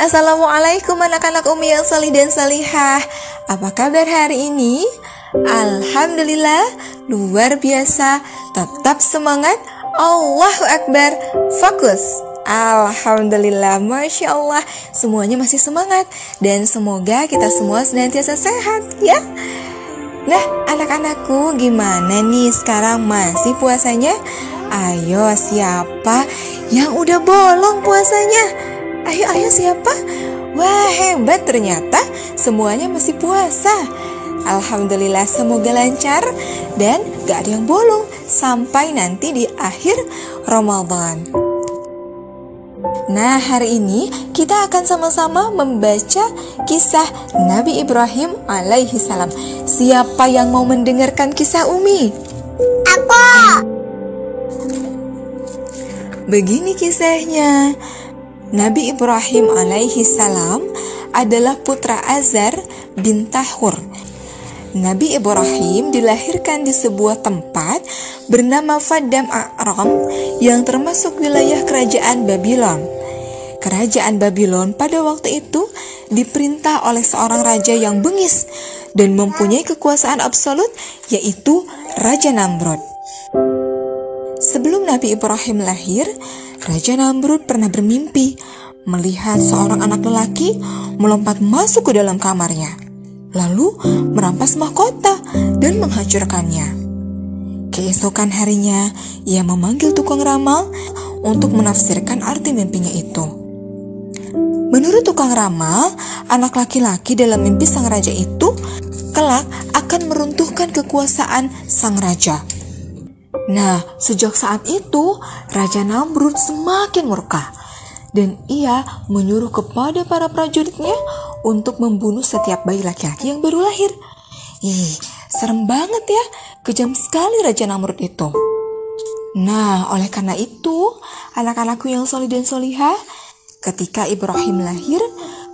Assalamualaikum anak-anak Umi yang salih dan salihah. Apa kabar hari ini? Alhamdulillah luar biasa. Tetap semangat. Allahu Akbar. Fokus. Alhamdulillah Masya Allah. Semuanya masih semangat. Dan semoga kita semua senantiasa sehat ya. Nah anak-anakku gimana nih sekarang? Masih puasanya? Ayo siapa yang udah bolong puasanya? Ayo, ayo siapa? Wah hebat ternyata semuanya masih puasa. Alhamdulillah semoga lancar dan gak ada yang bolong sampai nanti di akhir Ramadan. Nah hari ini kita akan sama-sama membaca kisah Nabi Ibrahim alaihi salam. Siapa yang mau mendengarkan kisah Umi? Aku. Begini kisahnya. Nabi Ibrahim alaihi salam adalah putra Azar bin Tahur. Nabi Ibrahim dilahirkan di sebuah tempat bernama Fadam Aram yang termasuk wilayah kerajaan Babylon. Kerajaan Babylon pada waktu itu diperintah oleh seorang raja yang bengis dan mempunyai kekuasaan absolut yaitu Raja Namrud. Nabi Ibrahim lahir, Raja Namrud pernah bermimpi melihat seorang anak lelaki melompat masuk ke dalam kamarnya, lalu merampas mahkota dan menghancurkannya. Keesokan harinya, ia memanggil tukang ramal untuk menafsirkan arti mimpinya itu. Menurut tukang ramal, anak laki-laki dalam mimpi sang raja itu kelak akan meruntuhkan kekuasaan sang raja. Nah, sejak saat itu, Raja Namrud semakin murka dan ia menyuruh kepada para prajuritnya untuk membunuh setiap bayi laki-laki yang baru lahir. Ih, serem banget ya, kejam sekali Raja Namrud itu. Nah, oleh karena itu, anak-anakku yang solid dan solihah, ketika Ibrahim lahir,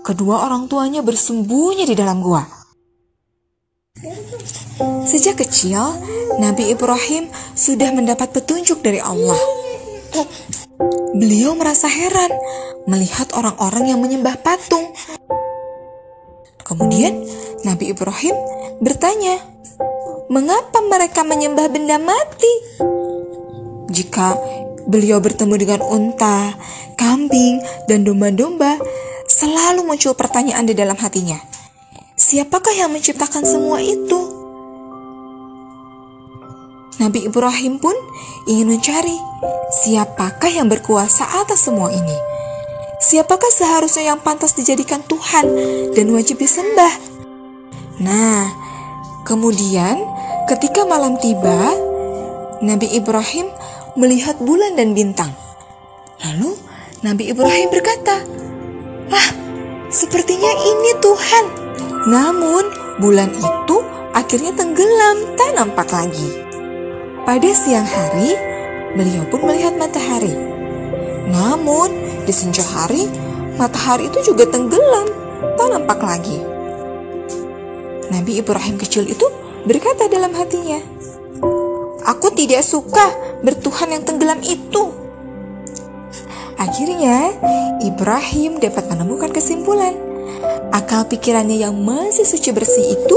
kedua orang tuanya bersembunyi di dalam gua. Sejak kecil, Nabi Ibrahim sudah mendapat petunjuk dari Allah. Beliau merasa heran melihat orang-orang yang menyembah patung. Kemudian Nabi Ibrahim bertanya, "Mengapa mereka menyembah benda mati?" Jika beliau bertemu dengan unta, kambing, dan domba-domba, selalu muncul pertanyaan di dalam hatinya. Siapakah yang menciptakan semua itu? Nabi Ibrahim pun ingin mencari siapakah yang berkuasa atas semua ini. Siapakah seharusnya yang pantas dijadikan Tuhan dan wajib disembah? Nah, kemudian ketika malam tiba, Nabi Ibrahim melihat bulan dan bintang. Lalu Nabi Ibrahim berkata, "Ah, sepertinya ini Tuhan." Namun, bulan itu akhirnya tenggelam, tak nampak lagi. Pada siang hari, beliau pun melihat matahari. Namun, di senja hari, matahari itu juga tenggelam, tak nampak lagi. Nabi Ibrahim kecil itu berkata dalam hatinya, Aku tidak suka bertuhan yang tenggelam itu. Akhirnya, Ibrahim dapat menemukan kesimpulan akal pikirannya yang masih suci bersih itu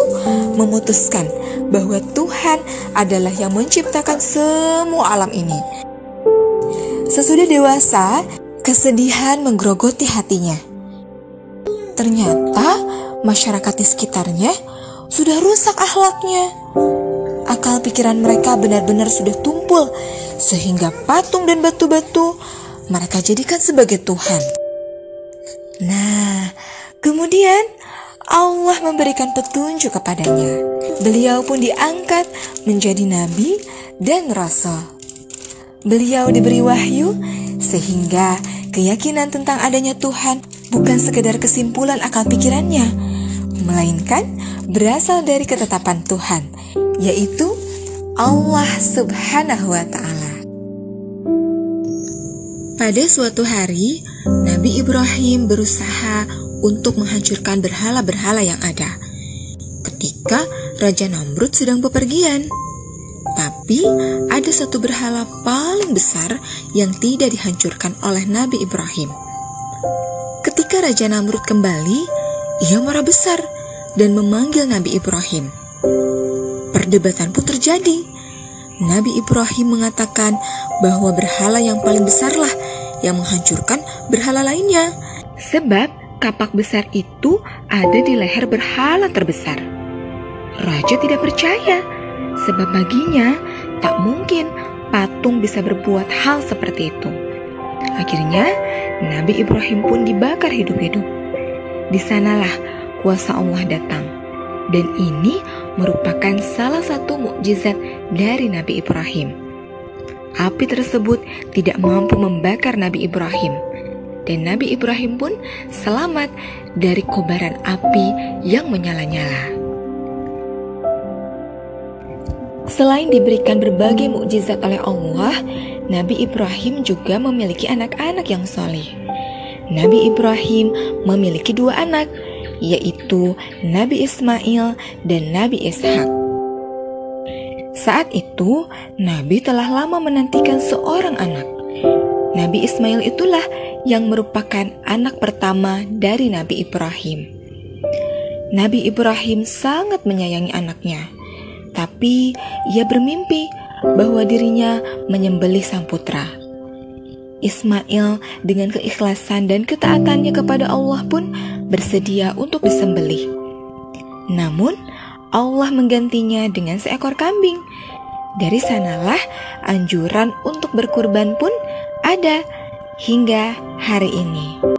memutuskan bahwa Tuhan adalah yang menciptakan semua alam ini. Sesudah dewasa, kesedihan menggerogoti hatinya. Ternyata masyarakat di sekitarnya sudah rusak akhlaknya. Akal pikiran mereka benar-benar sudah tumpul, sehingga patung dan batu-batu mereka jadikan sebagai Tuhan. Nah, Kemudian Allah memberikan petunjuk kepadanya. Beliau pun diangkat menjadi nabi dan rasul. Beliau diberi wahyu sehingga keyakinan tentang adanya Tuhan bukan sekedar kesimpulan akal pikirannya, melainkan berasal dari ketetapan Tuhan, yaitu Allah Subhanahu wa taala. Pada suatu hari, Nabi Ibrahim berusaha untuk menghancurkan berhala-berhala yang ada. Ketika Raja Namrud sedang bepergian, tapi ada satu berhala paling besar yang tidak dihancurkan oleh Nabi Ibrahim. Ketika Raja Namrud kembali, ia marah besar dan memanggil Nabi Ibrahim. Perdebatan pun terjadi. Nabi Ibrahim mengatakan bahwa berhala yang paling besarlah yang menghancurkan berhala lainnya. Sebab kapak besar itu ada di leher berhala terbesar. Raja tidak percaya, sebab baginya tak mungkin patung bisa berbuat hal seperti itu. Akhirnya, Nabi Ibrahim pun dibakar hidup-hidup. Di sanalah kuasa Allah datang. Dan ini merupakan salah satu mukjizat dari Nabi Ibrahim. Api tersebut tidak mampu membakar Nabi Ibrahim. Dan Nabi Ibrahim pun selamat dari kobaran api yang menyala-nyala. Selain diberikan berbagai mukjizat oleh Allah, Nabi Ibrahim juga memiliki anak-anak yang soleh. Nabi Ibrahim memiliki dua anak, yaitu Nabi Ismail dan Nabi Ishak. Saat itu, Nabi telah lama menantikan seorang anak. Nabi Ismail itulah yang merupakan anak pertama dari Nabi Ibrahim. Nabi Ibrahim sangat menyayangi anaknya, tapi ia bermimpi bahwa dirinya menyembelih sang putra. Ismail dengan keikhlasan dan ketaatannya kepada Allah pun bersedia untuk disembelih. Namun, Allah menggantinya dengan seekor kambing. Dari sanalah anjuran untuk berkurban pun ada hingga hari ini.